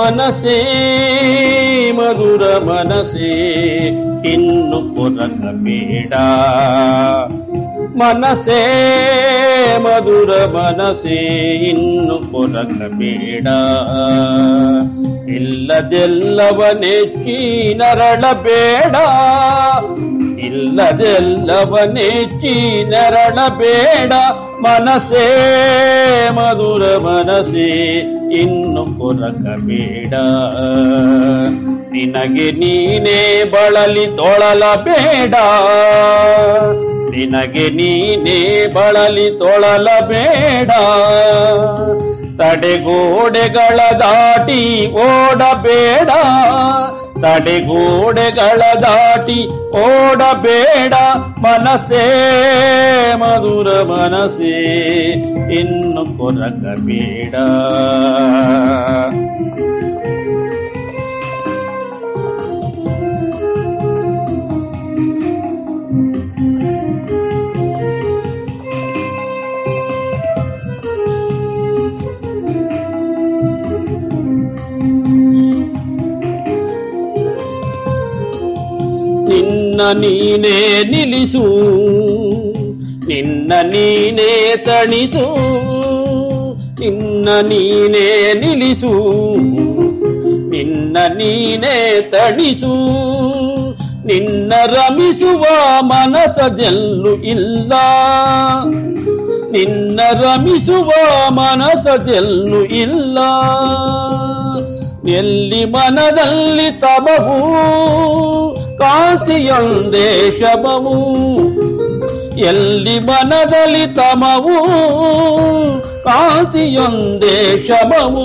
ಮನಸೇ ಮಧುರ ಮನಸೇ ಇನ್ನು ಕೊರಗಬೇಡ ಮನಸೇ ಮಧುರ ಮನಸೇ ಇನ್ನು ಕೊರಗಬೇಡ ಇಲ್ಲದೆಲ್ಲವನೆಚ್ಚಿ ನರಳಬೇಡ. ಇಲ್ಲದೆಲ್ಲವನೆಚ್ಚಿ ಬೇಡ ಮನಸೇ, ಮಧುರ ಮನಸೇ, ಇನ್ನು ಕೊರಗಬೇಡ ನಿನಗೆ ನೀನೇ ಬಳಲಿ ತೊಳಲಬೇಡ ನಿನಗೆ ನೀನೇ ಬಳಲಿ ತೊಳಲಬೇಡ ತಡೆಗೋಡೆಗಳ ದಾಟಿ ಓಡಬೇಡ. ತಡೆಗೋಡೆಗಳ ದಾಟಿ ಓಡಬೇಡ ಮನಸೇ ಮಧುರ ಮನಸೇ ಇನ್ನು ಕೊರಗಬೇಡ ನಿನ್ನ ನೀನೇ ನಿಲ್ಲಿಸು, ನಿನ್ನ ನೀನೇ ತಣಿಸು, ನಿನ್ನ ನೀನೇ ನಿಲ್ಲಿಸು, ನಿನ್ನ ನೀನೇ ತಣಿಸು. ನಿನ್ನ ರಮಿಸುವ ಮನಸ ಜಲ್ಲು ಇಲ್ಲ, ನಿನ್ನ ರಮಿಸುವ ಮನಸ ಜಲ್ಲು ಇಲ್ಲ. ಎಲ್ಲಿ ಮನದಲ್ಲಿ ತಮವು ಕಾಂತಿಯೊಂದೇ ಶಬವು ಎಲ್ಲಿ ಮನದಲ್ಲಿ ತಮವು ಕಾಂತಿಯೊಂದೇ ಶಮವು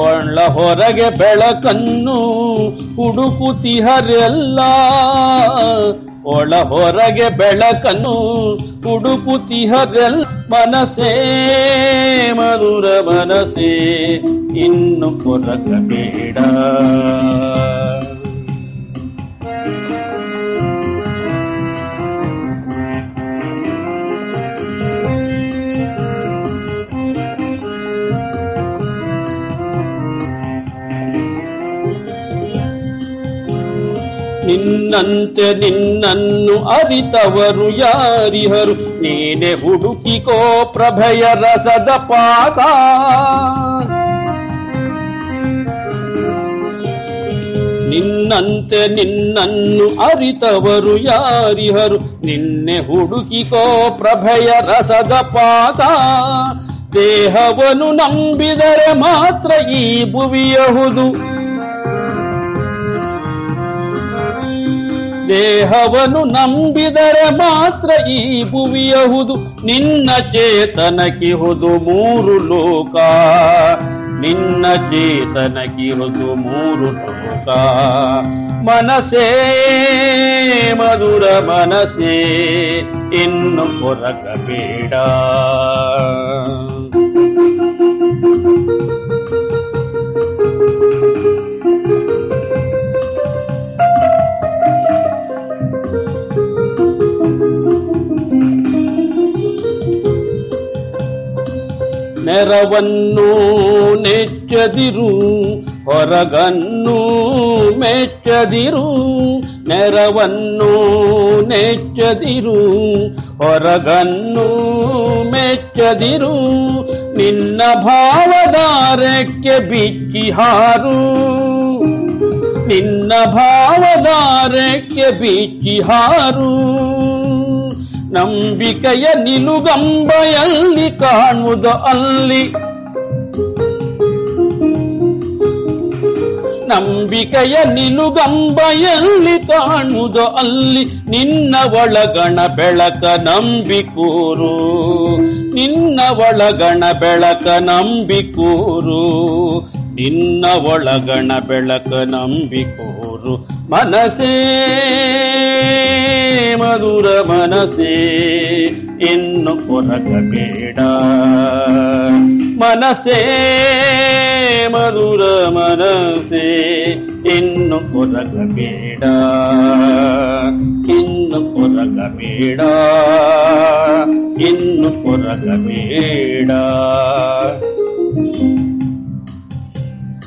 ಒಳ್ಳ ಹೊರಗೆ ಬೆಳಕನ್ನು ಹುಡುಕುತಿಹರೆಲ್ಲ ಒಳ ಹೊರಗೆ ಬೆಳಕನ್ನು ಹುಡುಕುತಿಹರೆಲ್ಲ ಮನಸೇ ಮಧುರ ಮನಸೇ ಇನ್ನು ಕೊರಗಬೇಡ ನಿನ್ನಂತೆ ನಿನ್ನನ್ನು ಅರಿತವರು ಯಾರಿಹರು? ನೀನೆ ಹುಡುಕಿಕೋ ಪ್ರಭಯ ರಸದ ಪಾದ ನಿನ್ನಂತೆ ನಿನ್ನನ್ನು ಅರಿತವರು ಯಾರಿಹರು? ನಿನ್ನೆ ಹುಡುಕಿಕೋ ಪ್ರಭಯ ರಸದ ಪಾತ. ದೇಹವನ್ನು ನಂಬಿದರೆ ಮಾತ್ರ ಈ ಭುವಿಯಹುದು. ದೇಹವನ್ನು ನಂಬಿದರೆ ಮಾತ್ರ ಈ ಭುವಿಯಹುದು. ನಿನ್ನ ಚೇತನಕಿಹುದು ಮೂರು ಲೋಕ. ನಿನ್ನ ಚೇತನಕಿಹುದು ಮೂರು ಲೋಕ. ಮನಸೇ ಮಧುರ ಮನಸೇ ಇನ್ನು ಕೊರಗಬೇಡ ನೆರವನ್ನು ನೆಚ್ಚದಿರು, ಹೊರಗನ್ನು ಮೆಚ್ಚದಿರು. ನೆರವನ್ನು ನೆಚ್ಚದಿರು, ಹೊರಗನ್ನು ಮೆಚ್ಚದಿರು. ನಿನ್ನ ಭಾವದಾರಕ್ಕೆ ಬಿಚ್ಚಿ ಹಾರು. ನಿನ್ನ ಭಾವದಾರಕ್ಕೆ ಬಿಚ್ಚಿ ಹಾರು. ನಂಬಿಕೆಯ ನಿಲುಗಂಬೆಯಲ್ಲಿ ಕಾಣುವುದು ಅಲ್ಲಿ. ನಂಬಿಕೆಯ ನಿಲುಗಂಬೆಯಲ್ಲಿ ಕಾಣುವುದು ಅಲ್ಲಿ. ನಿನ್ನ ಒಳಗಣ ಬೆಳಕ ನಂಬಿಕೂರು. ನಿನ್ನ ಒಳಗಣ ಬೆಳಕ ನಂಬಿಕೂರು. ನಿನ್ನ ಒಳಗಣ ಬೆಳಕ ನಂಬಿಕೋರು. ಮನಸೇ ಮಧುರ ಮನಸೇ ಇನ್ನು ಕೊರಗಬೇಡ. ಮನಸೇ ಮಧುರ ಮನಸೇ ಇನ್ನು ಕೊರಗಬೇಡ. ಇನ್ನು ಕೊರಗಬೇಡ ಇನ್ನು ಕೊರಗಬೇಡ.